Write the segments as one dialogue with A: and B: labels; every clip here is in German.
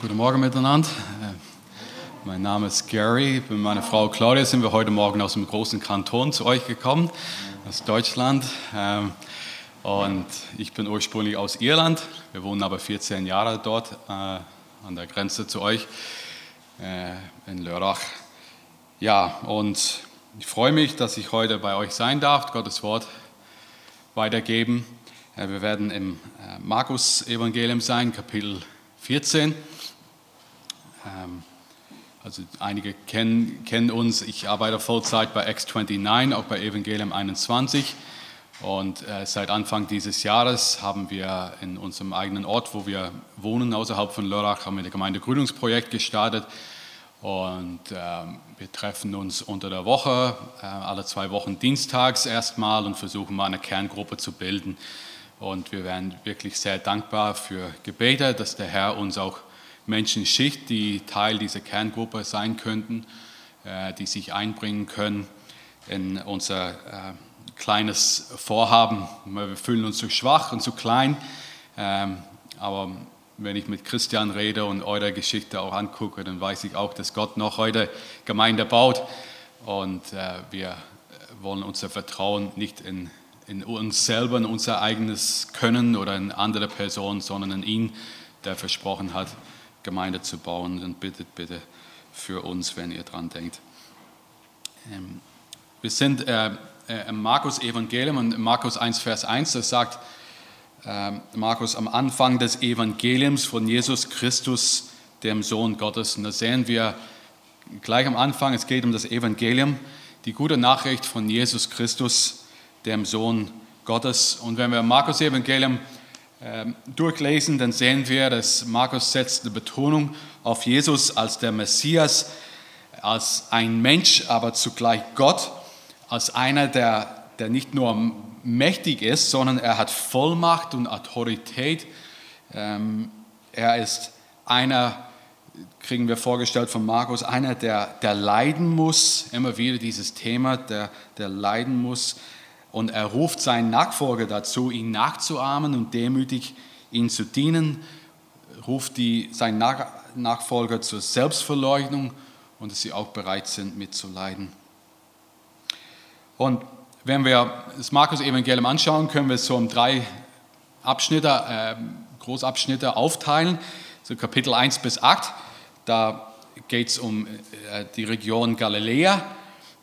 A: Guten Morgen miteinander. Äh, mein Name ist Gary. Mit meiner Frau Claudia sind wir heute Morgen aus dem großen Kanton zu euch gekommen, aus Deutschland. Ähm, und ich bin ursprünglich aus Irland. Wir wohnen aber 14 Jahre dort äh, an der Grenze zu euch äh, in Lörrach. Ja, und ich freue mich, dass ich heute bei euch sein darf, Gottes Wort weitergeben. Wir werden im Markus-Evangelium sein, Kapitel 14. Ähm, also einige kennen, kennen uns, ich arbeite Vollzeit bei X29, auch bei Evangelium 21. Und äh, seit Anfang dieses Jahres haben wir in unserem eigenen Ort, wo wir wohnen, außerhalb von Lörrach, haben wir ein Gemeindegründungsprojekt gestartet. Und äh, wir treffen uns unter der Woche, äh, alle zwei Wochen dienstags erstmal und versuchen mal eine Kerngruppe zu bilden. Und wir wären wirklich sehr dankbar für Gebete, dass der Herr uns auch Menschen schickt, die Teil dieser Kerngruppe sein könnten, äh, die sich einbringen können in unser äh, kleines Vorhaben. Wir fühlen uns zu schwach und zu klein, ähm, aber wenn ich mit Christian rede und eure Geschichte auch angucke, dann weiß ich auch, dass Gott noch heute Gemeinde baut und äh, wir wollen unser Vertrauen nicht in, in uns selber, in unser eigenes Können oder in andere Personen, sondern in ihn, der versprochen hat, Gemeinde zu bauen, dann bittet bitte für uns, wenn ihr dran denkt. Ähm, wir sind äh, äh, im Markus Evangelium und Markus 1, Vers 1, das sagt äh, Markus am Anfang des Evangeliums von Jesus Christus, dem Sohn Gottes. Und da sehen wir gleich am Anfang, es geht um das Evangelium, die gute Nachricht von Jesus Christus, dem Sohn Gottes. Und wenn wir Markus Evangelium ähm, durchlesen, dann sehen wir, dass Markus setzt eine Betonung auf Jesus als der Messias, als ein Mensch, aber zugleich Gott, als einer, der, der nicht nur mächtig ist, sondern er hat Vollmacht und Autorität. Ähm, er ist einer, kriegen wir vorgestellt von Markus, einer, der, der leiden muss, immer wieder dieses Thema, der, der leiden muss, und er ruft seinen Nachfolger dazu, ihn nachzuahmen und demütig ihn zu dienen, ruft die, seinen Nachfolger zur Selbstverleugnung und dass sie auch bereit sind mitzuleiden. Und wenn wir das Markus-Evangelium anschauen, können wir es so in drei Abschnitte, äh, Großabschnitte aufteilen, so Kapitel 1 bis 8. Da geht es um äh, die Region Galiläa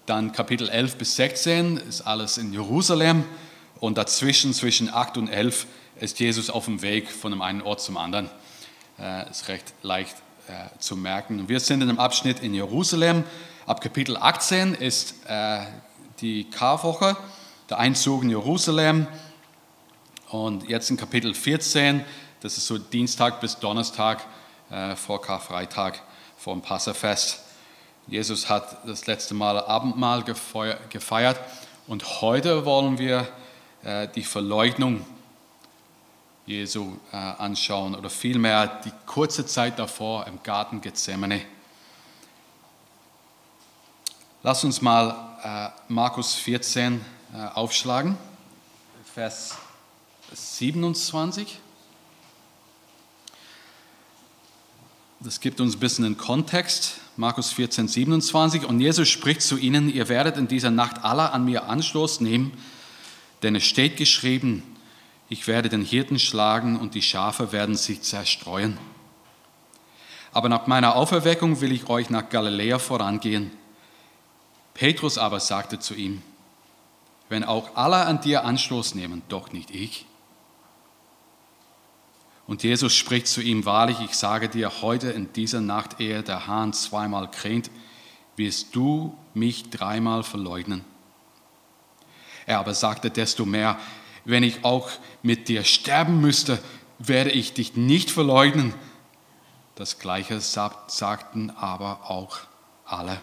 A: dann Kapitel 11 bis 16 ist alles in Jerusalem und dazwischen, zwischen 8 und 11, ist Jesus auf dem Weg von einem Ort zum anderen. Äh, ist recht leicht äh, zu merken. Wir sind in einem Abschnitt in Jerusalem. Ab Kapitel 18 ist äh, die Karwoche, der Einzug in Jerusalem. Und jetzt in Kapitel 14, das ist so Dienstag bis Donnerstag äh, vor Karfreitag, vor dem Passafest. Jesus hat das letzte Mal Abendmahl gefeiert und heute wollen wir äh, die Verleugnung Jesu äh, anschauen oder vielmehr die kurze Zeit davor im Garten Gethsemane. Lass uns mal äh, Markus 14 aufschlagen, Vers 27. Das gibt uns ein bisschen einen Kontext. Markus 14, 27. Und Jesus spricht zu ihnen, ihr werdet in dieser Nacht alle an mir Anstoß nehmen, denn es steht geschrieben, ich werde den Hirten schlagen und die Schafe werden sich zerstreuen. Aber nach meiner Auferweckung will ich euch nach Galiläa vorangehen. Petrus aber sagte zu ihm, wenn auch alle an dir Anstoß nehmen, doch nicht ich. Und Jesus spricht zu ihm, wahrlich, ich sage dir, heute in dieser Nacht, ehe der Hahn zweimal kräht, wirst du mich dreimal verleugnen. Er aber sagte desto mehr, wenn ich auch mit dir sterben müsste, werde ich dich nicht verleugnen. Das gleiche sagten aber auch alle.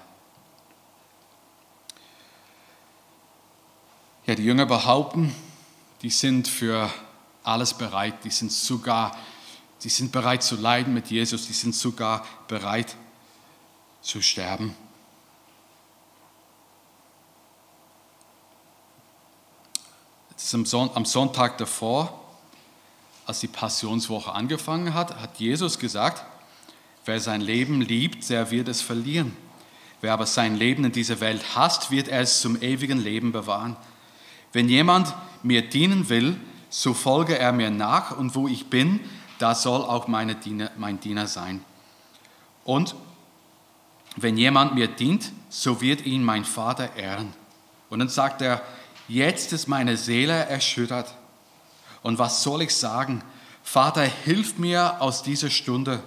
A: Ja, die Jünger behaupten, die sind für alles bereit. Die sind sogar, die sind bereit zu leiden mit Jesus. Die sind sogar bereit zu sterben. am Sonntag davor, als die Passionswoche angefangen hat, hat Jesus gesagt, Wer sein Leben liebt, der wird es verlieren. Wer aber sein Leben in dieser Welt hasst, wird es zum ewigen Leben bewahren. Wenn jemand mir dienen will, so folge er mir nach und wo ich bin, da soll auch Diener, mein Diener sein. Und wenn jemand mir dient, so wird ihn mein Vater ehren. Und dann sagt er, jetzt ist meine Seele erschüttert. Und was soll ich sagen? Vater, hilf mir aus dieser Stunde.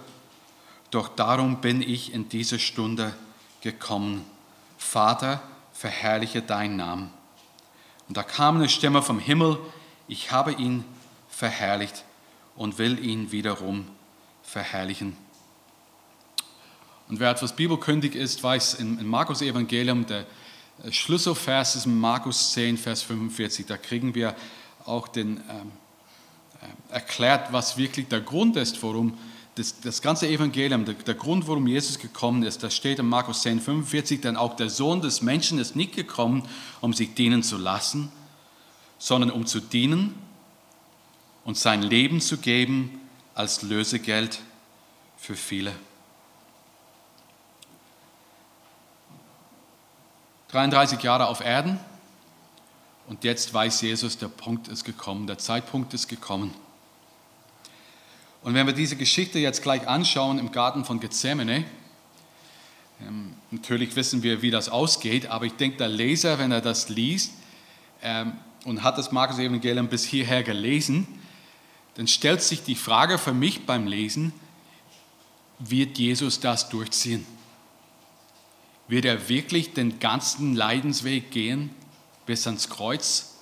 A: Doch darum bin ich in diese Stunde gekommen. Vater, verherrliche deinen Namen. Und da kam eine Stimme vom Himmel, ich habe ihn verherrlicht und will ihn wiederum verherrlichen. Und wer etwas bibelkündig ist, weiß, im Markus Evangelium, der Schlüsselvers ist Markus 10, Vers 45, da kriegen wir auch den, ähm, äh, erklärt, was wirklich der Grund ist, warum das, das ganze Evangelium, der, der, Grund, warum Jesus gekommen ist, das steht in Markus 10, 45, denn auch der Sohn des Menschen ist nicht gekommen, um sich dienen zu lassen, sondern um zu dienen und sein Leben zu geben als Lösegeld für viele. 33 Jahre auf Erden und jetzt weiß Jesus, der Punkt ist gekommen, der Zeitpunkt ist gekommen. Und wenn wir diese Geschichte jetzt gleich anschauen im Garten von Gethsemane, ähm, natürlich wissen wir, wie das ausgeht, aber ich denke, der Leser, wenn er das liest ähm, und hat das Markus Evangelium bis hierher gelesen, dann stellt sich die Frage für mich beim Lesen, wird Jesus das durchziehen? Wird er wirklich den ganzen Leidensweg gehen bis ans Kreuz?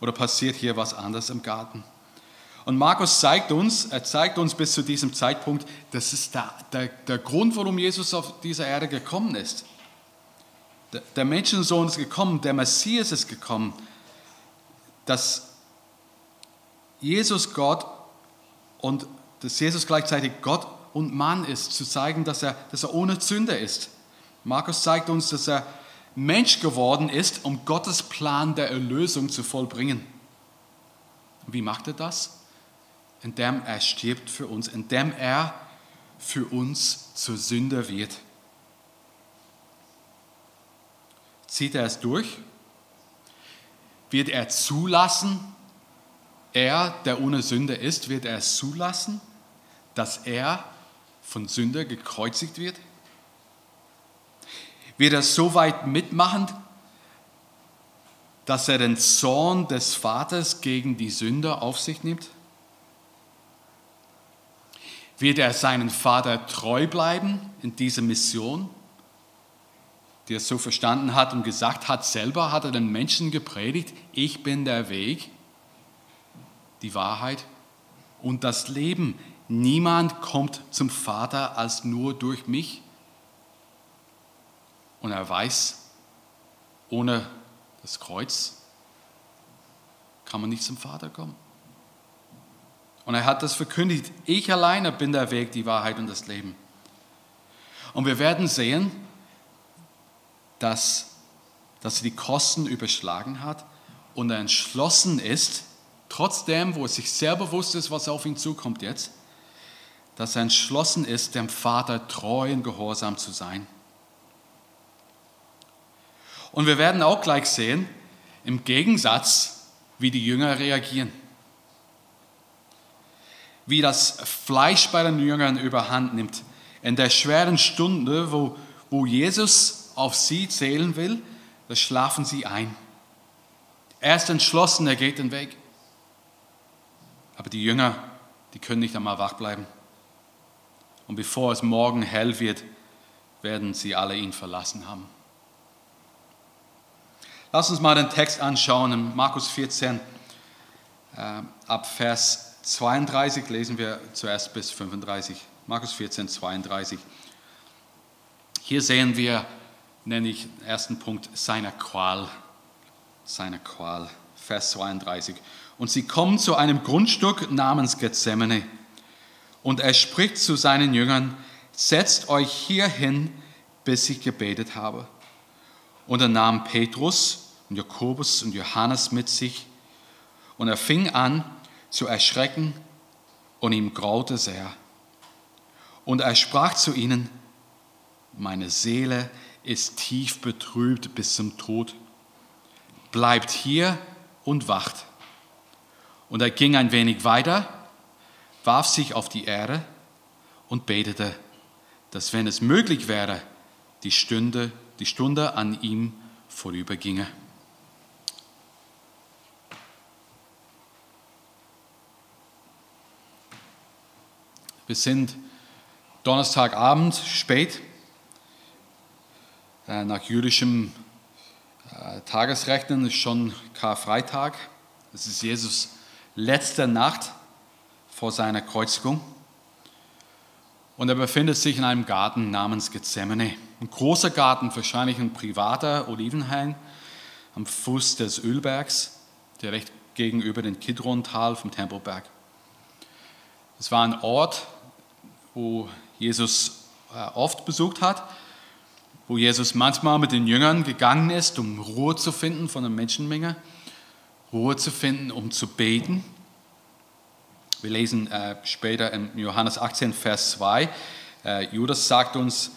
A: Oder passiert hier was anderes im Garten? Und Markus zeigt uns, er zeigt uns bis zu diesem Zeitpunkt, das ist der, der, der Grund, warum Jesus auf dieser Erde gekommen ist. Der, Menschensohn ist gekommen, der Messias ist gekommen, dass Jesus Gott und dass Jesus gleichzeitig Gott und Mann ist, zu zeigen, dass er, dass er ohne Sünde ist. Markus zeigt uns, dass er Mensch geworden ist, um Gottes Plan der Erlösung zu vollbringen. Wie macht er das? indem er stirbt für uns, indem er für uns zur Sünde wird. Zieht er es durch? Wird er zulassen, er, der ohne Sünde ist, wird er zulassen, dass er von Sünde gekreuzigt wird? Wird er so weit mitmachen, dass er den Zorn des Vaters gegen die Sünde auf sich nimmt? Wird er seinen Vater treu bleiben in dieser Mission, die er so verstanden hat und gesagt hat, selber hat er den Menschen gepredigt, ich bin der Weg, die Wahrheit und das Leben. Niemand kommt zum Vater als nur durch mich. Und er weiß, ohne das Kreuz kann man nicht zum Vater kommen. Und er hat das verkündigt. Ich alleine bin der Weg, die Wahrheit und das Leben. Und wir werden sehen, dass, dass er die Kosten überschlagen hat und er entschlossen ist, trotzdem, wo er sich sehr bewusst ist, was auf ihn zukommt jetzt, dass er entschlossen ist, dem Vater treu und gehorsam zu sein. Und wir werden auch gleich sehen, im Gegensatz, wie die Jünger reagieren wie das Fleisch bei den Jüngern überhand nimmt. In der schweren Stunde, wo, wo Jesus auf sie zählen will, da schlafen sie ein. Er ist entschlossen, er geht den Weg. Aber die Jünger, die können nicht einmal wach bleiben. Und bevor es morgen hell wird, werden sie alle ihn verlassen haben. Lass uns mal den Text anschauen in Markus 14 äh, ab Vers 32 lesen wir zuerst bis 35. Markus 14, 32. Hier sehen wir, nenne ich den ersten Punkt, seine Qual. Seine Qual. Vers 32. Und sie kommen zu einem Grundstück namens Gethsemane. Und er spricht zu seinen Jüngern, setzt euch hier hin, bis ich gebetet habe. Und er nahm Petrus und Jakobus und Johannes mit sich. Und er fing an, zu erschrecken und ihm graute sehr. Und er sprach zu ihnen, meine Seele ist tief betrübt bis zum Tod. Bleibt hier und wacht. Und er ging ein wenig weiter, warf sich auf die Erde und betete, dass wenn es möglich wäre, die Stunde, die Stunde an ihm vorüberginge. Wir sind Donnerstagabend spät, nach jüdischem äh, Tagesrechnen ist schon Karfreitag. Es ist Jesus letzte Nacht vor seiner Kreuzigung. Und er befindet sich in einem Garten namens Gethsemane. Ein großer Garten, wahrscheinlich ein privater Olivenhain am Fuß des Ölbergs, direkt gegenüber dem Kidron-Tal vom Tempelberg. Es war ein Ort, wo Jesus äh, oft besucht hat, wo Jesus manchmal mit den Jüngern gegangen ist, um Ruhe zu finden von der Menschenmenge, Ruhe zu finden, um zu beten. Wir lesen äh, später in Johannes 18, Vers 2, äh, Judas sagt uns,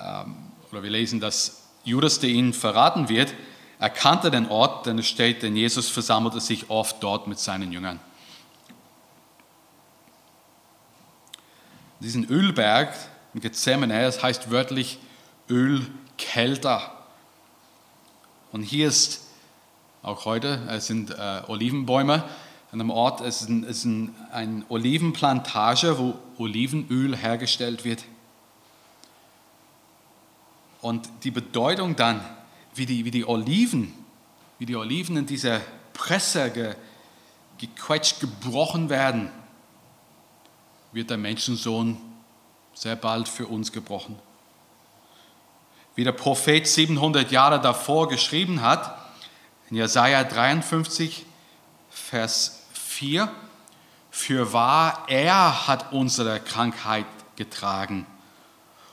A: ähm, oder wir lesen, dass Judas, der ihn verraten wird, erkannte den Ort, denn es steht, denn Jesus versammelte sich oft dort mit seinen Jüngern. diesen Ölberg in Gethsemane, das heißt wörtlich Ölkelter. Und hier ist auch heute, es sind äh, Olivenbäume an einem Ort, es ist, ein, es ist ein, eine Olivenplantage, wo Olivenöl hergestellt wird. Und die Bedeutung dann, wie die, wie die Oliven, wie die Oliven in dieser Presse ge, gequetscht, gebrochen werden, wird der Menschensohn sehr bald für uns gebrochen. Wie der Prophet 700 Jahre davor geschrieben hat, in Jesaja 53, Vers 4, für wahr, er hat unsere Krankheit getragen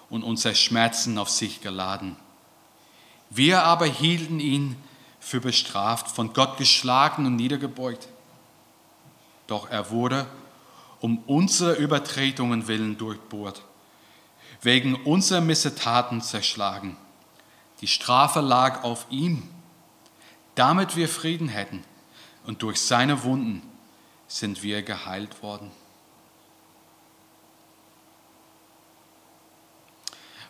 A: und unsere Schmerzen auf sich geladen. Wir aber hielten ihn für bestraft, von Gott geschlagen und niedergebeugt. Doch er wurde um unsere Übertretungen willen durchbohrt, wegen unserer Missetaten zerschlagen. Die Strafe lag auf ihm, damit wir Frieden hätten, und durch seine Wunden sind wir geheilt worden.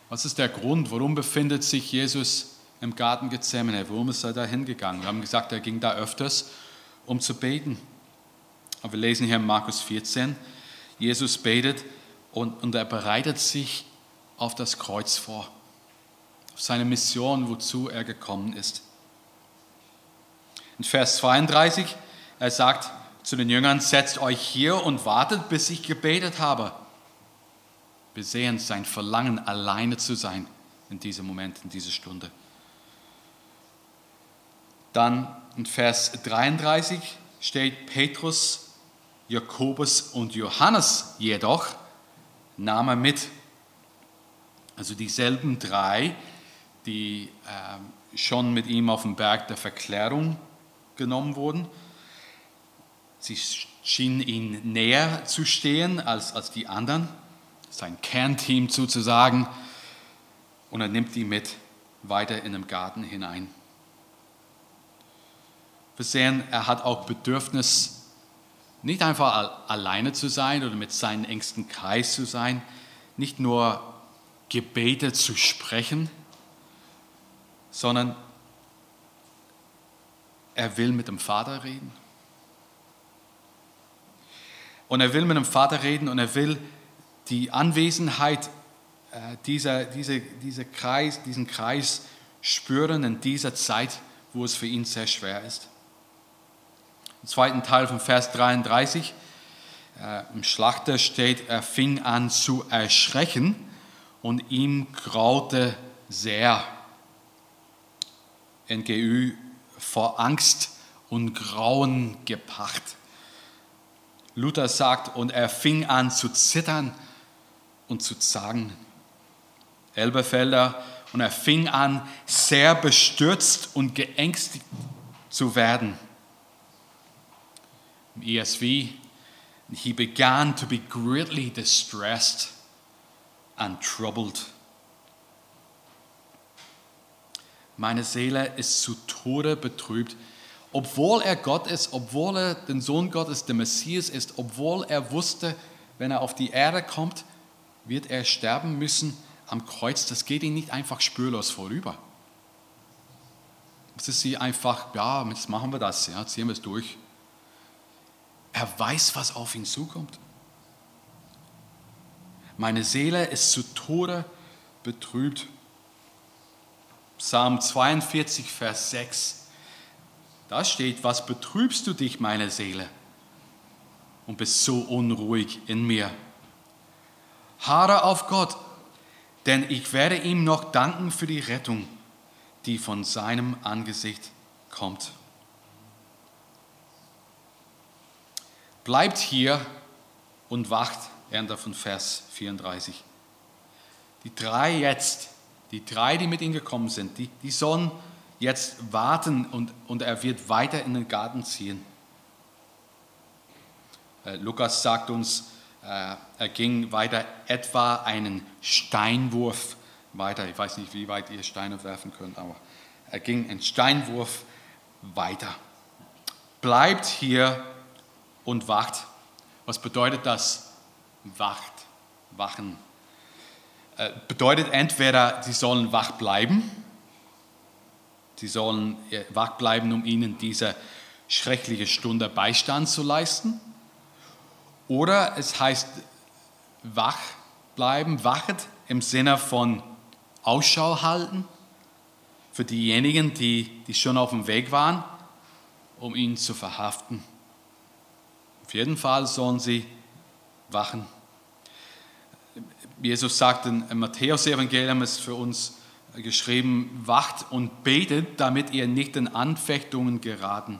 A: Was ist der Grund? Warum befindet sich Jesus im Garten Gethsemane? Warum ist er da hingegangen? Wir haben gesagt, er ging da öfters, um zu beten. Aber wir lesen hier in Markus 14, Jesus betet und, und er bereitet sich auf das Kreuz vor, auf seine Mission, wozu er gekommen ist. In Vers 32, er sagt zu den Jüngern, setzt euch hier und wartet, bis ich gebetet habe. Wir sehen sein Verlangen, alleine zu sein in diesem Moment, in dieser Stunde. Dann in Vers 33 steht, Petrus Jakobus und Johannes jedoch nahm er mit. Also dieselben drei, die äh, schon mit ihm auf dem Berg der Verklärung genommen wurden. Sie schienen ihm näher zu stehen als, als die anderen, sein Kernteam sozusagen. Und er nimmt die mit weiter in den Garten hinein. Wir sehen, er hat auch Bedürfnis nicht einfach alleine zu sein oder mit seinem engsten Kreis zu sein, nicht nur Gebete zu sprechen, sondern er will mit dem Vater reden. Und er will mit dem Vater reden und er will die Anwesenheit äh, dieser, dieser, dieser Kreis, diesen Kreis spüren in dieser Zeit, wo es für ihn sehr schwer ist. Im zweiten Teil von Vers 33, äh, im Schlachter steht, er fing an zu erschrecken und ihm graute sehr. NGÜ vor Angst und Grauen gepacht. Luther sagt, und er fing an zu zittern und zu zagen. Elberfelder, und er fing an, sehr bestürzt und geängstigt zu werden. ESV, he began to be greatly distressed. And troubled. Meine Seele ist zu Tode betrübt, obwohl er Gott ist, obwohl er den Sohn Gottes, der Messias ist, obwohl er wusste, wenn er auf die Erde kommt, wird er sterben müssen am Kreuz. Das geht ihm nicht einfach spürlos vorüber. Es ist sie einfach, ja, jetzt machen wir das, ja, ziehen wir es durch. Er weiß, was auf ihn zukommt. Meine Seele ist zu Tode betrübt. Psalm 42, Vers 6. Da steht, was betrübst du dich, meine Seele, und bist so unruhig in mir. Haare auf Gott, denn ich werde ihm noch danken für die Rettung, die von seinem Angesicht kommt. Bleibt hier und wacht, Ende von Vers 34. Die drei jetzt, die drei, die mit ihm gekommen sind, die, die sollen jetzt warten und, und er wird weiter in den Garten ziehen. Äh, Lukas sagt uns, äh, er ging weiter etwa einen Steinwurf weiter. Ich weiß nicht, wie weit ihr Steine werfen könnt, aber er ging einen Steinwurf weiter. Bleibt hier und wacht. Was bedeutet das? Wacht, wachen. Äh, bedeutet entweder, sie sollen wach bleiben, sie sollen äh, wach bleiben, um ihnen diese schreckliche Stunde Beistand zu leisten, oder es heißt wach bleiben, wachet im Sinne von Ausschau halten für diejenigen, die, die schon auf dem Weg waren, um ihn zu verhaften. Auf jeden Fall sollen sie wachen. Jesus sagt im Matthäus-Evangelium ist für uns geschrieben, wacht und betet, damit ihr nicht in Anfechtungen geraten.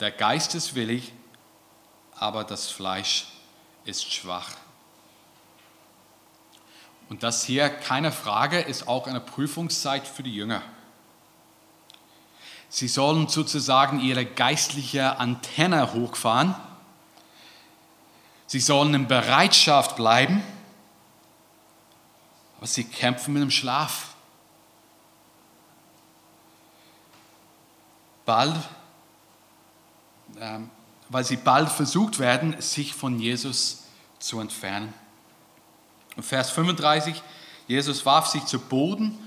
A: Der Geist ist willig, aber das Fleisch ist schwach. Und das hier, keine Frage, ist auch eine Prüfungszeit für die Jünger. Sie sollen sozusagen ihre geistliche Antenne hochfahren Sie sollen in Bereitschaft bleiben, aber sie kämpfen mit dem Schlaf. Bald, ähm, weil sie bald versucht werden, sich von Jesus zu entfernen. Vers 35, Jesus warf sich zu Boden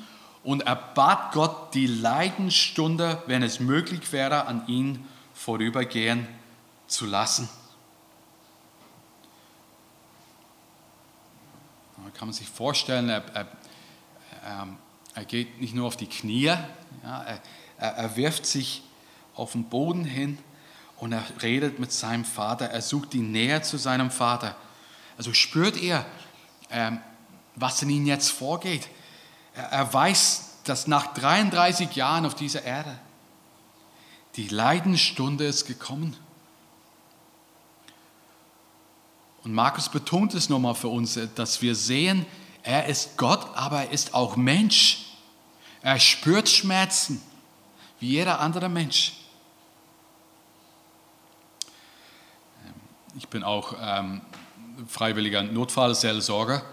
A: und er bat Gott, die Leidensstunde, wenn es möglich wäre, an ihn vorübergehen zu lassen. Kann man sich vorstellen, er, er, ähm, er geht nicht nur auf die Knie, ja, er, er wirft sich auf den Boden hin und er redet mit seinem Vater, er sucht die Nähe zu seinem Vater. Also spürt er, ähm, was in ihm jetzt vorgeht. Er, er weiß, dass nach 33 Jahren auf dieser Erde die Leidensstunde ist gekommen. Und Markus betont es nochmal für uns, dass wir sehen, er ist Gott, aber er ist auch Mensch. Er spürt Schmerzen, wie jeder andere Mensch. Ich bin auch ähm, freiwilliger Notfallseelsorger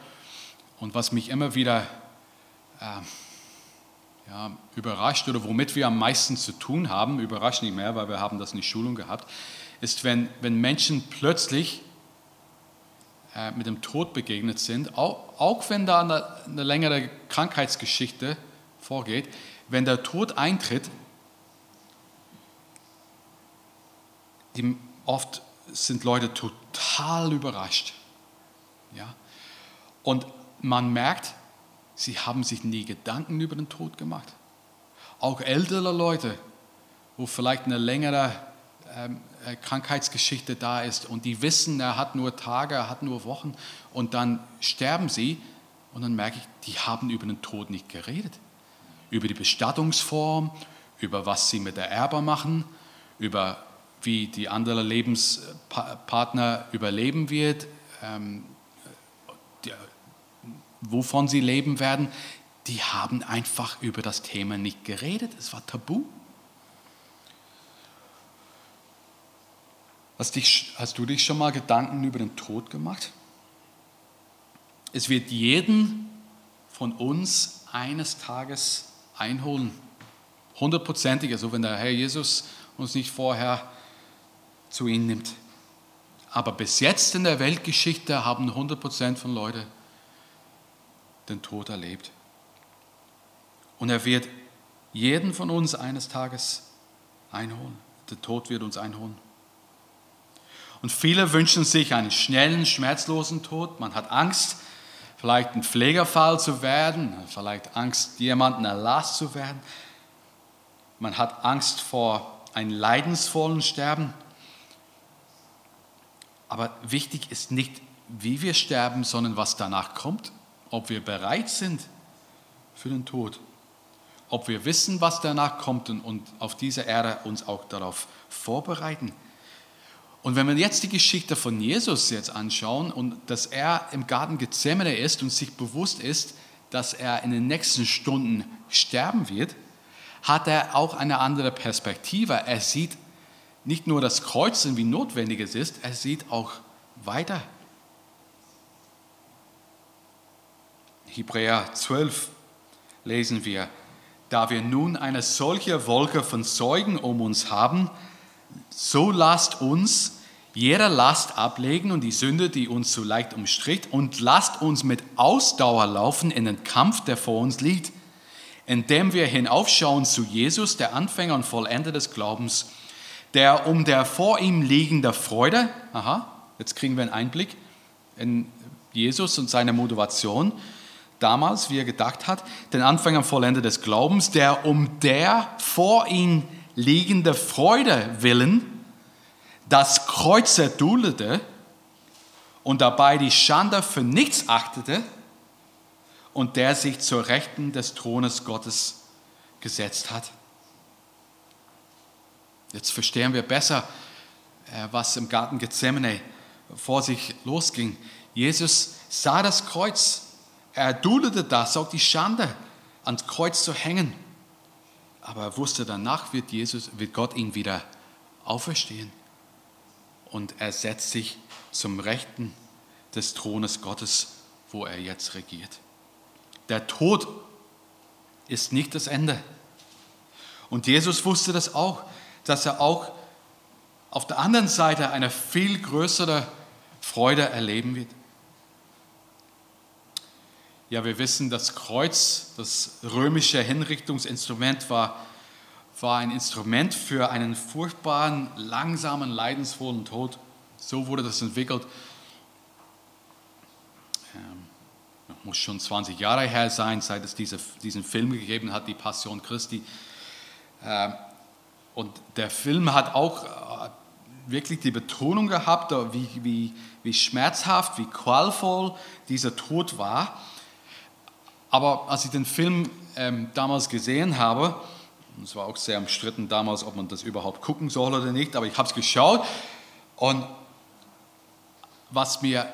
A: und was mich immer wieder äh, ja, überrascht oder womit wir am meisten zu tun haben, überrascht nicht mehr, weil wir haben das in der Schulung gehabt, ist, wenn, wenn Menschen plötzlich mit dem Tod begegnet sind, auch, auch wenn da eine, eine längere Krankheitsgeschichte vorgeht, wenn der Tod eintritt, die, oft sind Leute total überrascht. Ja? Und man merkt, sie haben sich nie Gedanken über den Tod gemacht. Auch ältere Leute, wo vielleicht eine längere äh, Krankheitsgeschichte da ist und die wissen, er hat nur Tage, er hat nur Wochen und dann sterben sie und dann merke ich, die haben über den Tod nicht geredet. Über die Bestattungsform, über was sie mit der Erbe machen, über wie die andere Lebenspartner überleben wird, ähm, die, wovon sie leben werden. Die haben einfach über das Thema nicht geredet. Es war tabu. Hast, dich, hast du dich schon mal Gedanken über den Tod gemacht? es wird jeden von uns eines Tages einholen. Hundertprozentig, also wenn der Herr Jesus uns nicht vorher zu ihm nimmt. Aber bis jetzt in der Weltgeschichte haben 100% von Leuten den Tod erlebt. Und er wird jeden von uns eines Tages einholen. Der Tod wird uns einholen. Und viele wünschen sich einen schnellen, schmerzlosen Tod. Man hat Angst, vielleicht ein Pflegerfall zu werden, vielleicht Angst, jemanden erlass zu werden. Man hat Angst vor einem leidensvollen Sterben. Aber wichtig ist nicht, wie wir sterben, sondern was danach kommt. Ob wir bereit sind für den Tod. Ob wir wissen, was danach kommt und auf dieser Erde uns auch darauf vorbereiten. Und wenn wir jetzt die Geschichte von Jesus jetzt anschauen und dass er im Garten Gethsemane ist und sich bewusst ist, dass er in den nächsten Stunden sterben wird, hat er auch eine andere Perspektive. Er sieht nicht nur das Kreuzen, wie notwendig es ist, er sieht auch weiter. Hebräer 12 lesen wir, da wir nun eine solche Wolke von Zeugen um uns haben, so lasst uns jeder Last ablegen und die Sünde, die uns so leicht umstrickt, und lasst uns mit Ausdauer laufen in den Kampf, der vor uns liegt, indem wir hinaufschauen zu Jesus, der Anfänger und Vollender des Glaubens, der um der vor ihm liegende Freude, aha, jetzt kriegen wir einen Einblick in Jesus und seine Motivation, damals, wie er gedacht hat, den Anfänger und Vollender des Glaubens, der um der vor ihm liegende Freude willen das Kreuz erduldete und dabei die Schande für nichts achtete und der sich zur Rechten des Thrones Gottes gesetzt hat. Jetzt verstehen wir besser, äh, was im Garten Gethsemane vor sich losging. Jesus sah das Kreuz, er duldete das, auch die Schande, ans Kreuz zu hängen. Aber er wusste, danach wird, Jesus, wird Gott ihn wieder auferstehen. Und er setzt sich zum Rechten des Thrones Gottes, wo er jetzt regiert. Der Tod ist nicht das Ende. Und Jesus wusste das auch dass er auch auf der anderen Seite eine viel größere Freude erleben wird. Ja, wir wissen, das Kreuz, das römische Hinrichtungsinstrument, war, war ein Instrument für einen furchtbaren, langsamen, leidensvollen Tod. So wurde das entwickelt. Ähm, muss schon 20 Jahre her sein, seit es diese, diesen Film gegeben hat, die Passion Christi. Ähm, und der Film hat auch äh, wirklich die Betonung gehabt, wie, wie, wie schmerzhaft, wie qualvoll dieser Tod war. Aber als ich den Film ähm, damals gesehen habe, es war auch sehr umstritten damals, ob man das überhaupt gucken soll oder nicht, aber ich habe es geschaut und was mir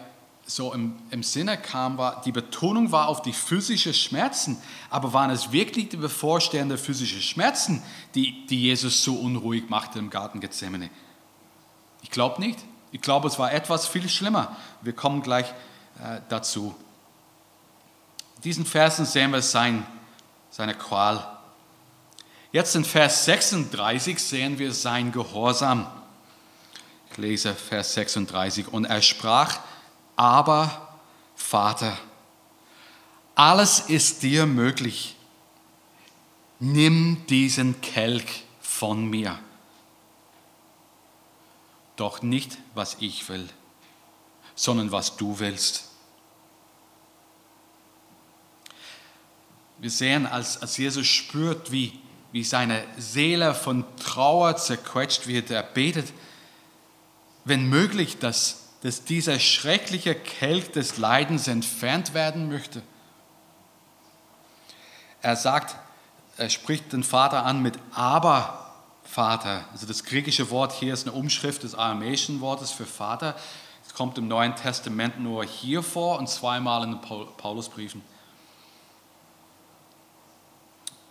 A: so im, im Sinne kam, war, die Betonung war auf die physischen Schmerzen, aber waren es wirklich die bevorstehenden physischen Schmerzen, die, die Jesus so unruhig machte im Garten Gethsemane? Ich glaube nicht. Ich glaube, es war etwas viel schlimmer. Wir kommen gleich äh, dazu. In diesen Versen sehen wir sein, seine Qual. Jetzt in Vers 36 sehen wir sein Gehorsam. Ich lese Vers 36. Und er sprach, aber Vater, alles ist dir möglich. Nimm diesen Kelch von mir. Doch nicht, was ich will, sondern was du willst. Wir sehen, als, als Jesus spürt, wie, wie seine Seele von Trauer zerquetscht wird, er betet, wenn möglich, dass dass dieser schreckliche Kelch des Leidens entfernt werden möchte. Er sagt, er spricht den Vater an mit Aber Vater. Also das griechische Wort hier ist eine Umschrift des aramäischen Wortes für Vater. Es kommt im Neuen Testament nur hier vor und zweimal in den Paulusbriefen.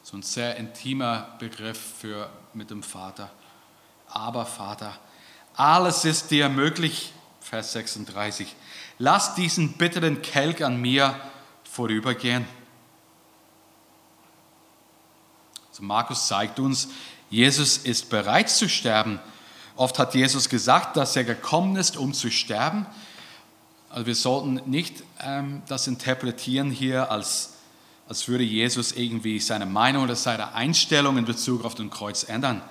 A: So ein sehr intimer Begriff für mit dem Vater. Aber Vater, alles ist dir möglich Vers 36. Lass diesen bitteren Kelch an mir vorübergehen. Also Markus zeigt uns, Jesus ist bereit zu sterben. Oft hat Jesus gesagt, dass er gekommen ist, um zu sterben. Also wir sollten nicht ähm, das interpretieren hier, als, als würde Jesus irgendwie seine Meinung oder seine Einstellung in Bezug auf den Kreuz ändern.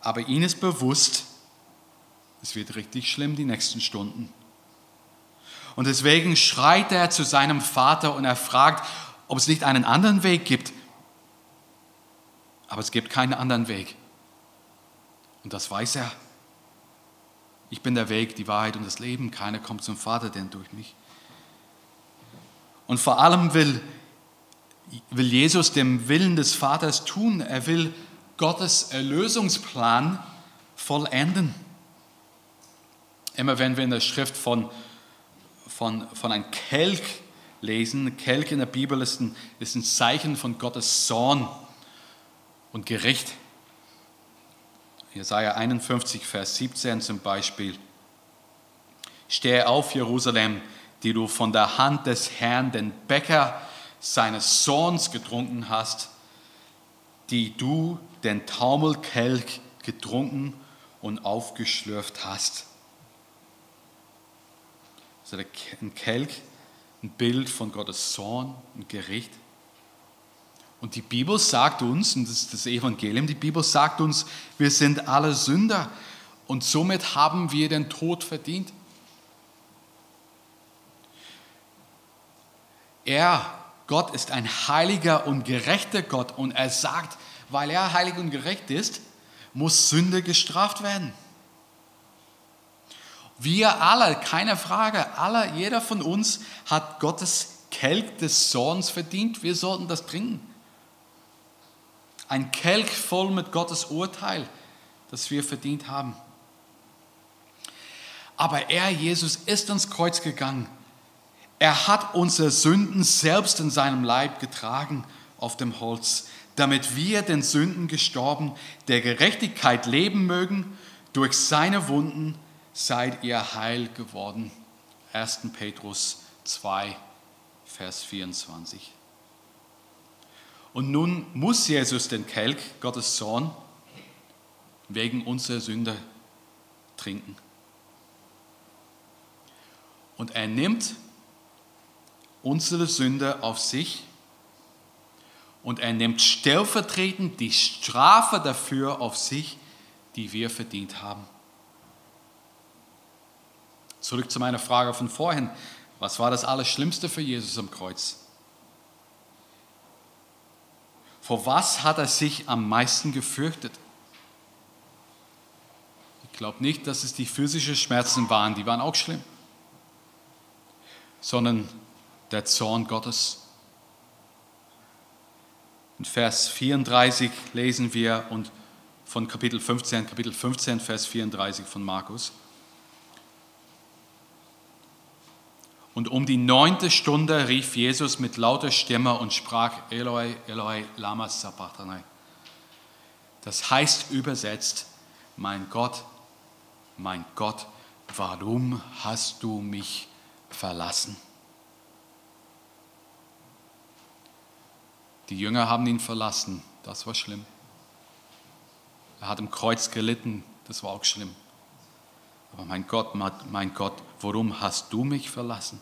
A: Aber ihm ist bewusst, es wird richtig schlimm die nächsten Stunden. Und deswegen schreit er zu seinem Vater und er fragt, ob es nicht einen anderen Weg gibt. Aber es gibt keinen anderen Weg. Und das weiß er. Ich bin der Weg, die Wahrheit und das Leben. Keiner kommt zum Vater denn durch mich. Und vor allem will, will Jesus dem Willen des Vaters tun. Er will Gottes Erlösungsplan vollenden. Immer wenn wir in der Schrift von, von, von einem Kelch lesen, Kelch in der Bibel ist ein, ist ein Zeichen von Gottes Zorn und Gericht. Jesaja 51, Vers 17 zum Beispiel. Stehe auf, Jerusalem, die du von der Hand des Herrn den Becher seines Sohns getrunken hast, die du den Taumelkelch getrunken und aufgeschlürft hast. Also ein Kelch, ein Bild von Gottes Zorn und Gericht. Und die Bibel sagt uns, und das ist das Evangelium, die Bibel sagt uns, wir sind alle Sünder und somit haben wir den Tod verdient. Er, Gott, ist ein heiliger und gerechter Gott und er sagt, weil er heilig und gerecht ist, muss Sünde gestraft werden. Wir alle, keine Frage, alle, jeder von uns hat Gottes Kelch des Zorns verdient. Wir sollten das trinken. Ein Kelch voll mit Gottes Urteil, das wir verdient haben. Aber er, Jesus, ist ans Kreuz gegangen. Er hat unsere Sünden selbst in seinem Leib getragen auf dem Holz, damit wir den Sünden gestorben, der Gerechtigkeit leben mögen. Durch seine Wunden seid ihr heil geworden. 1. Petrus 2, Vers 24. Und nun muss Jesus den Kelch, Gottes Sohn, wegen unserer Sünde trinken. Und er nimmt unsere Sünde auf sich und er nimmt stellvertretend die Strafe dafür auf sich, die wir verdient haben. Zurück zu meiner Frage von vorhin. Was war das Allerschlimmste für Jesus am Kreuz? Vor was hat er sich am meisten gefürchtet? Ich glaube nicht, dass es die physischen Schmerzen waren, die waren auch schlimm, sondern der Zorn Gottes. In Vers 34 lesen wir und von Kapitel 15, Kapitel 15, Vers 34 von Markus. Und um die neunte Stunde rief Jesus mit lauter Stimme und sprach, Eloi, Eloi, lama sabachthani. Das heißt übersetzt, mein Gott, mein Gott, warum hast du mich verlassen? Die Jünger haben ihn verlassen, das war schlimm. Er hat im Kreuz gelitten, das war auch schlimm. Aber mein Gott, mein Gott, warum hast du mich verlassen?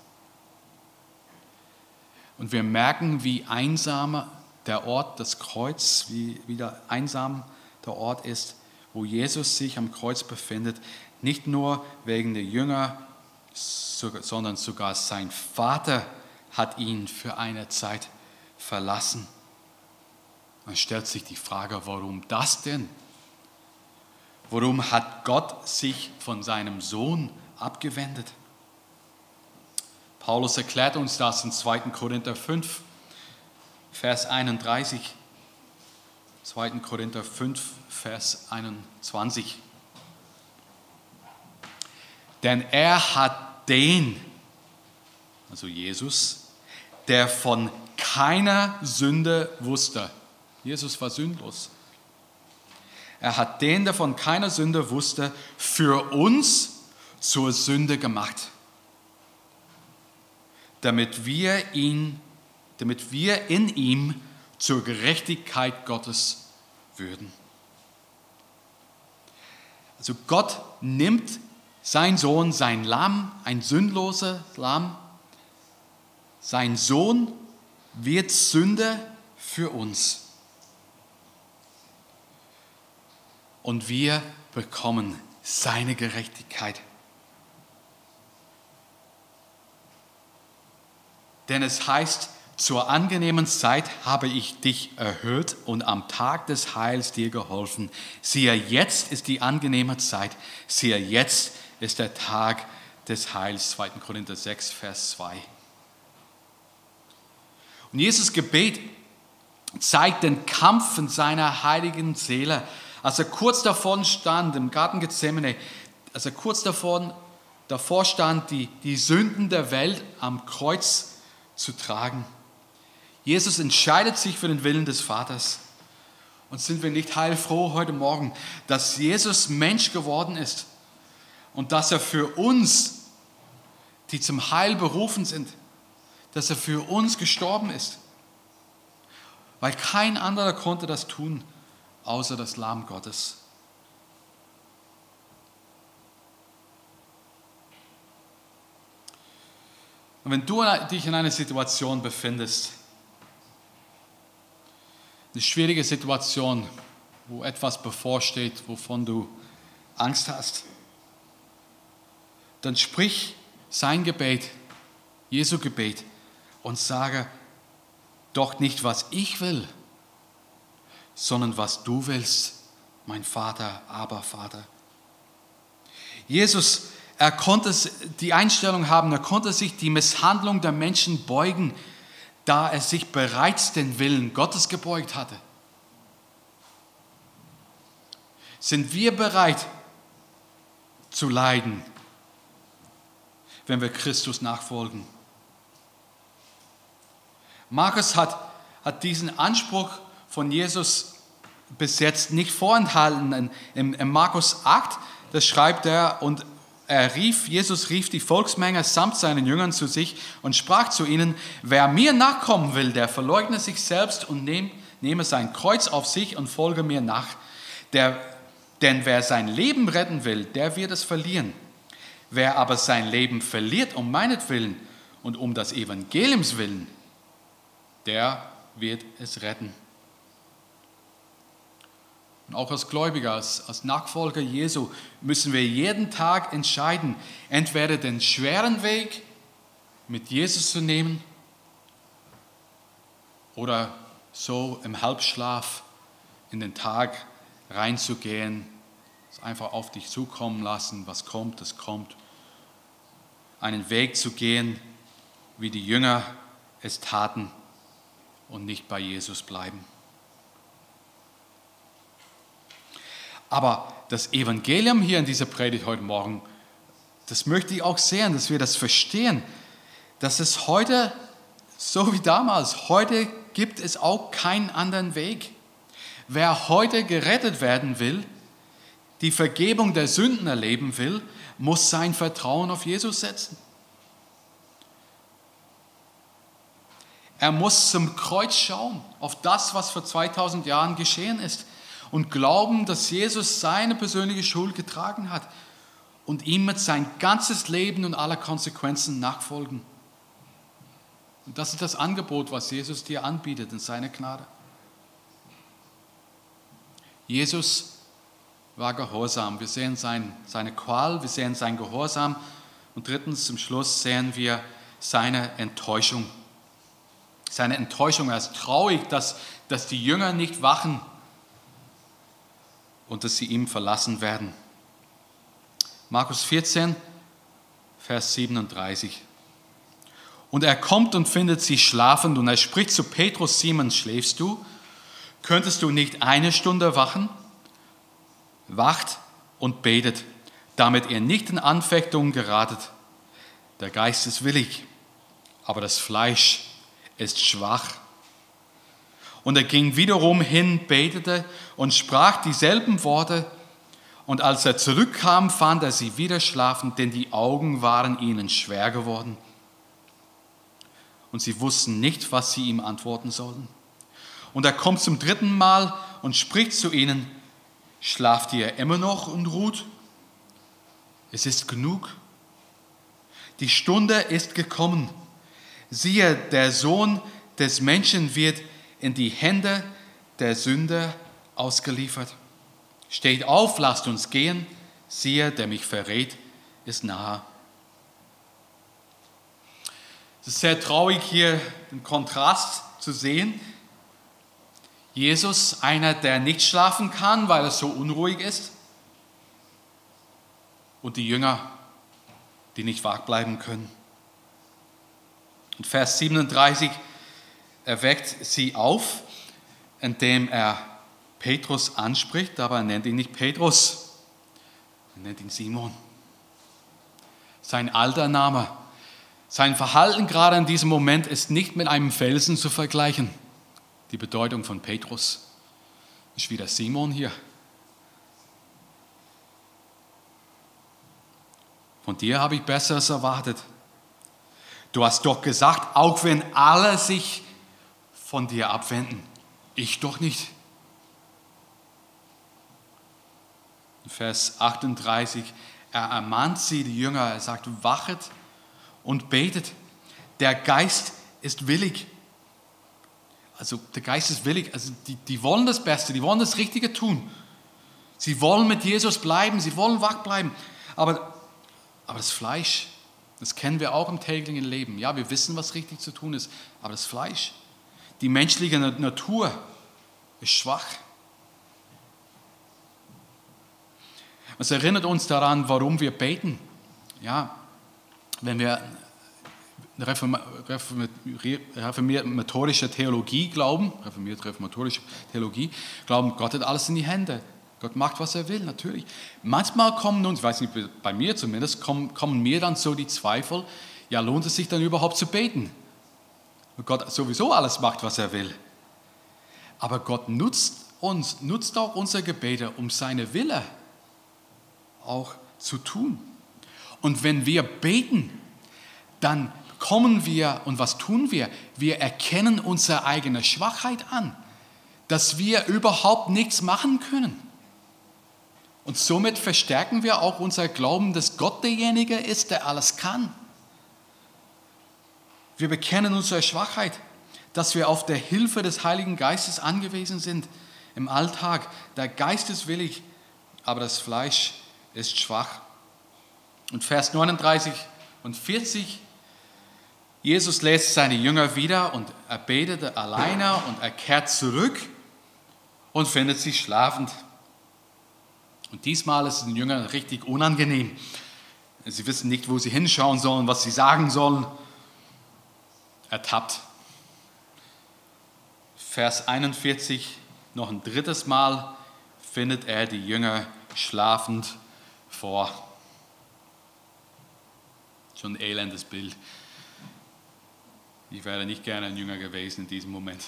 A: Und wir merken, wie einsam der Ort, das Kreuz, wie, wie der einsam der Ort ist, wo Jesus sich am Kreuz befindet. Nicht nur wegen der Jünger, sondern sogar sein Vater hat ihn für eine Zeit verlassen. Man stellt sich die Frage, warum das denn? Warum hat Gott sich von seinem Sohn abgewendet? Paulus erklärt uns das in 2. Korinther 5, Vers 31. 2. Korinther 5, Vers 21. Denn er hat den, also Jesus, der von keiner Sünde wusste. Jesus war sündlos er hat den, der von keiner Sünde wusste, für uns zur Sünde gemacht, damit wir ihn, damit wir in ihm zur Gerechtigkeit Gottes würden. Also Gott nimmt sein Sohn, sein Lamm, ein sündloser Lamm, sein Sohn wird Sünde für uns. Und wir bekommen seine Gerechtigkeit. Denn es heißt, zur angenehmen Zeit habe ich dich erhört und am Tag des Heils dir geholfen. Siehe, jetzt ist die angenehme Zeit. Siehe, jetzt ist der Tag des Heils. 2. Korinther 6, Vers 2. Und Jesus Gebet zeigt den Kampf in seiner heiligen Seele. Als er kurz davon stand im Garten Gethsemane, als er kurz davon, davor stand, die, die Sünden der Welt am Kreuz zu tragen. Jesus entscheidet sich für den Willen des Vaters. Und sind wir nicht heilfroh heute Morgen, dass Jesus Mensch geworden ist und dass er für uns, die zum Heil berufen sind, dass er für uns gestorben ist. Weil kein anderer konnte das tun, außer das Lamm Gottes. Und wenn du dich in einer Situation befindest, eine schwierige Situation, wo etwas bevorsteht, wovon du Angst hast, dann sprich sein Gebet, Jesu Gebet und sage, doch nicht was ich will, sondern was du willst, mein Vater, aber Vater. Jesus, er konnte die Einstellung haben, er konnte sich die Misshandlung der Menschen beugen, da er sich bereits den Willen Gottes gebeugt hatte. Sind wir bereit zu leiden, wenn wir Christus nachfolgen? Markus hat, hat diesen Anspruch von Jesus bis jetzt nicht vorenthalten. Im, Im Markus 8, das schreibt er, und er rief, Jesus rief die Volksmenge samt seinen Jüngern zu sich und sprach zu ihnen, wer mir nachkommen will, der verleugne sich selbst und nehm, nehme sein Kreuz auf sich und folge mir nach. Der, denn wer sein Leben retten will, der wird es verlieren. Wer aber sein Leben verliert um meinetwillen und um das Evangeliums willen, der wird es retten. Und auch als Gläubiger, als, als Nachfolger Jesu müssen wir jeden Tag entscheiden, entweder den schweren Weg mit Jesus zu nehmen oder so im Halbschlaf in den Tag reinzugehen, es einfach auf dich zukommen lassen, was kommt, das kommt. Einen Weg zu gehen, wie die Jünger es taten und nicht bei Jesus bleiben. Aber das Evangelium hier in dieser Predigt heute Morgen, das möchte ich auch sehen, dass wir das verstehen, dass es heute, so wie damals, heute gibt es auch keinen anderen Weg. Wer heute gerettet werden will, die Vergebung der Sünden erleben will, muss sein Vertrauen auf Jesus setzen. Er muss zum Kreuz schauen, auf das, was vor 2000 Jahren geschehen ist und glauben, dass Jesus seine persönliche Schuld getragen hat und ihm mit sein ganzes Leben und aller Konsequenzen nachfolgen. Und das ist das Angebot, was Jesus dir anbietet in seiner Gnade. Jesus war gehorsam. Wir sehen sein, seine Qual, wir sehen sein Gehorsam und drittens zum Schluss sehen wir seine Enttäuschung seine Enttäuschung. Er ist traurig, dass, dass die Jünger nicht wachen und dass sie ihm verlassen werden. Markus 14, Vers 37. Und er kommt und findet sie schlafend und er spricht zu Petrus, Simon, schläfst du? Könntest du nicht eine Stunde wachen? Wacht und betet, damit ihr nicht in Anfechtungen geratet. Der Geist ist willig, aber das Fleisch ist schwach. Und er ging wiederum hin, betete und sprach dieselben Worte. Und als er zurückkam, fand er sie wieder schlafend, denn die Augen waren ihnen schwer geworden. Und sie wussten nicht, was sie ihm antworten sollten. Und er kommt zum dritten Mal und spricht zu ihnen, schlaft ihr immer noch und ruht? Es ist genug. Die Stunde ist gekommen. Siehe, der Sohn des Menschen wird in die Hände der Sünder ausgeliefert. Steht auf, lasst uns gehen. Siehe, der mich verrät, ist nahe. Es ist sehr traurig hier den Kontrast zu sehen. Jesus, einer, der nicht schlafen kann, weil er so unruhig ist. Und die Jünger, die nicht wach bleiben können. Und Vers 37 erweckt sie auf, indem er Petrus anspricht, aber er nennt ihn nicht Petrus, er nennt ihn Simon. Sein alter Name, sein Verhalten gerade in diesem Moment ist nicht mit einem Felsen zu vergleichen. Die Bedeutung von Petrus ist wieder Simon hier. Von dir habe ich Besseres erwartet. Du hast doch gesagt, auch wenn alle sich von dir abwenden, ich doch nicht. Vers 38, er ermahnt sie, die Jünger, er sagt, wachet und betet. Der Geist ist willig. Also der Geist ist willig, also die, die wollen das Beste, die wollen das Richtige tun. Sie wollen mit Jesus bleiben, sie wollen wach bleiben. Aber, aber das Fleisch, das kennen wir auch im täglichen Leben. Ja, wir wissen, was richtig zu tun ist, aber das Fleisch, die menschliche Natur ist schwach. Es erinnert uns daran, warum wir beten. Ja, wenn wir reformatorische Theologie glauben, reformiert reformatorische Theologie, glauben, Gott hat alles in die Hände. Gott macht, was er will, natürlich. Manchmal kommen uns, ich weiß nicht, bei mir zumindest, kommen, kommen mir dann so die Zweifel, ja, lohnt es sich dann überhaupt zu beten? Und Gott sowieso alles macht, was er will. Aber Gott nutzt uns, nutzt auch unsere Gebete, um seine Wille auch zu tun. Und wenn wir beten, dann kommen wir und was tun wir? Wir erkennen unsere eigene Schwachheit an, dass wir überhaupt nichts machen können. Und somit verstärken wir auch unser Glauben, dass Gott derjenige ist, der alles kann. Wir bekennen unsere Schwachheit, dass wir auf der Hilfe des Heiligen Geistes angewiesen sind im Alltag. Der Geist ist willig, aber das Fleisch ist schwach. Und Vers 39 und 40, Jesus lässt seine Jünger wieder und er betete alleine und er kehrt zurück und findet sie schlafend. Und diesmal ist es den Jüngern richtig unangenehm. Sie wissen nicht, wo sie hinschauen sollen, was sie sagen sollen. Ertappt. Vers 41, noch ein drittes Mal findet er die Jünger schlafend vor. Schon ein elendes Bild. Ich wäre nicht gerne ein Jünger gewesen in diesem Moment.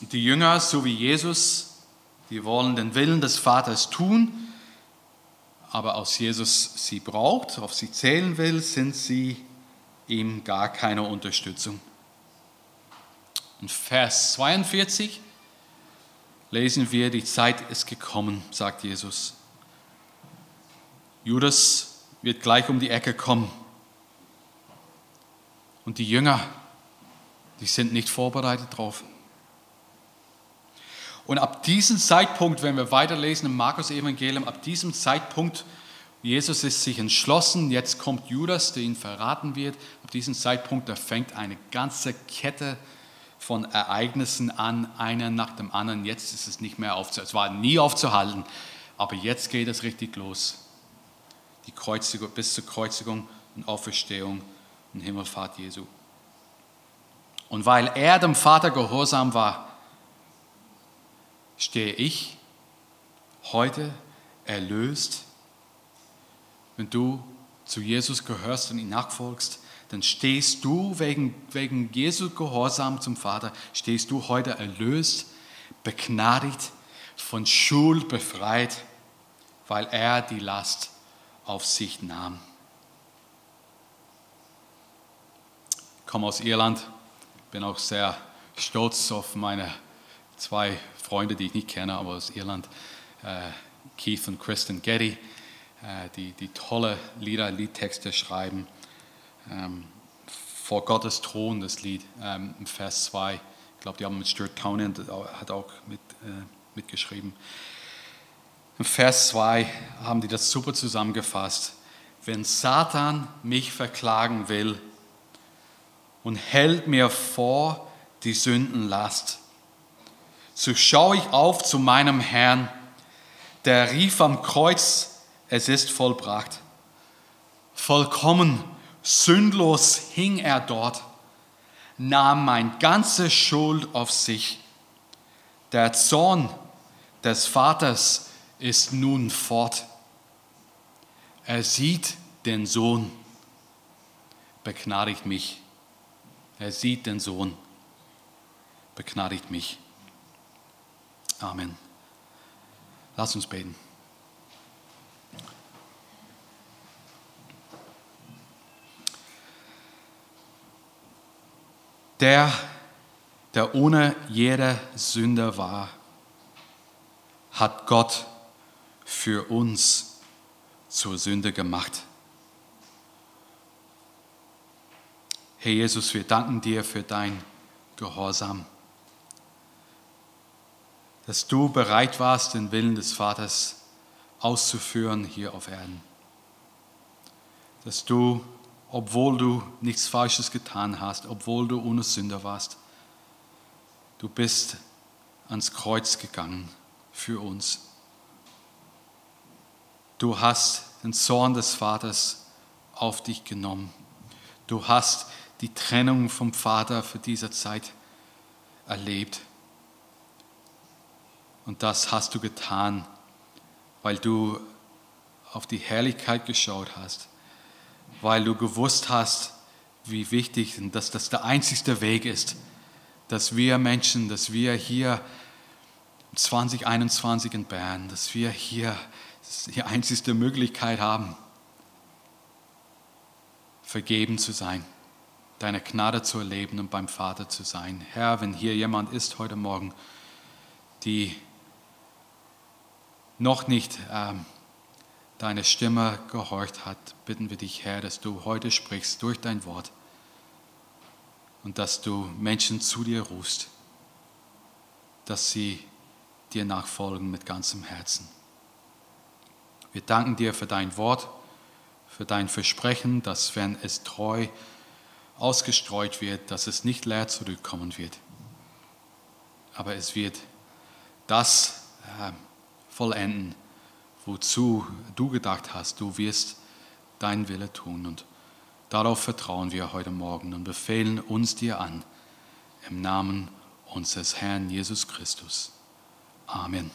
A: Die Jünger, so wie Jesus, die wollen den Willen des Vaters tun, aber aus Jesus sie braucht, auf sie zählen will, sind sie ihm gar keine Unterstützung. In Vers 42 lesen wir, die Zeit ist gekommen, sagt Jesus. Judas wird gleich um die Ecke kommen. Und die Jünger, die sind nicht vorbereitet drauf. Und ab diesem Zeitpunkt, wenn wir weiterlesen im Markus-Evangelium, ab diesem Zeitpunkt, Jesus ist sich entschlossen, jetzt kommt Judas, der ihn verraten wird. Ab diesem Zeitpunkt, da fängt eine ganze Kette von Ereignissen an, einer nach dem anderen. Jetzt ist es nicht mehr aufzuhalten. Es war nie aufzuhalten, aber jetzt geht es richtig los die Kreuzigung, bis zur Kreuzigung und Auferstehung und Himmelfahrt Jesu. Und weil er dem Vater gehorsam war, stehe ich heute erlöst. Wenn du zu Jesus gehörst und ihn nachfolgst, dann stehst du wegen, wegen Jesu Gehorsam zum Vater, stehst du heute erlöst, begnadigt, von Schuld befreit, weil er die Last auf sich nahm. Ich komme aus Irland, bin auch sehr stolz auf meine zwei Freunde, die ich nicht kenne, aber aus Irland, äh, Keith und Kristen Getty, äh, die, die tolle Lieder, Liedtexte schreiben. Ähm, vor Gottes Thron, das Lied, ähm, im Vers 2. Ich glaube, die haben mit Stuart Townend, hat auch mit, äh, mitgeschrieben. Im Vers 2 haben die das super zusammengefasst. Wenn Satan mich verklagen will und hält mir vor die Sündenlast, so schaue ich auf zu meinem Herrn, der rief am Kreuz, es ist vollbracht. Vollkommen, sündlos hing er dort, nahm mein ganze Schuld auf sich. Der Zorn des Vaters ist nun fort. Er sieht den Sohn, begnadigt mich. Er sieht den Sohn, begnadigt mich. Amen. Lass uns beten. Der, der ohne jede Sünde war, hat Gott für uns zur Sünde gemacht. Herr Jesus, wir danken dir für dein Gehorsam, dass du bereit warst, den Willen des Vaters auszuführen hier auf Erden. Dass du, obwohl du nichts Falsches getan hast, obwohl du ohne Sünder warst, du bist ans Kreuz gegangen für uns. Du hast den Zorn des Vaters auf dich genommen. Du hast die Trennung vom Vater für diese Zeit erlebt. Und das hast du getan, weil du auf die Herrlichkeit geschaut hast, weil du gewusst hast, wie wichtig und dass das der einzigste Weg ist, dass wir Menschen, dass wir hier 2021 in Bern, dass wir hier die einzigste Möglichkeit haben, vergeben zu sein, deine Gnade zu erleben und beim Vater zu sein. Herr, wenn hier jemand ist heute Morgen, die noch nicht ähm, deine Stimme gehorcht hat, bitten wir dich, Herr, dass du heute sprichst durch dein Wort und dass du Menschen zu dir rufst, dass sie dir nachfolgen mit ganzem Herzen. Wir danken dir für dein Wort, für dein Versprechen, dass wenn es treu ausgestreut wird, dass es nicht leer zurückkommen wird. Aber es wird das äh, vollenden, wozu du gedacht hast. Du wirst deinen Wille tun. Und darauf vertrauen wir heute Morgen und befehlen uns dir an. Im Namen unseres Herrn Jesus Christus. Amen.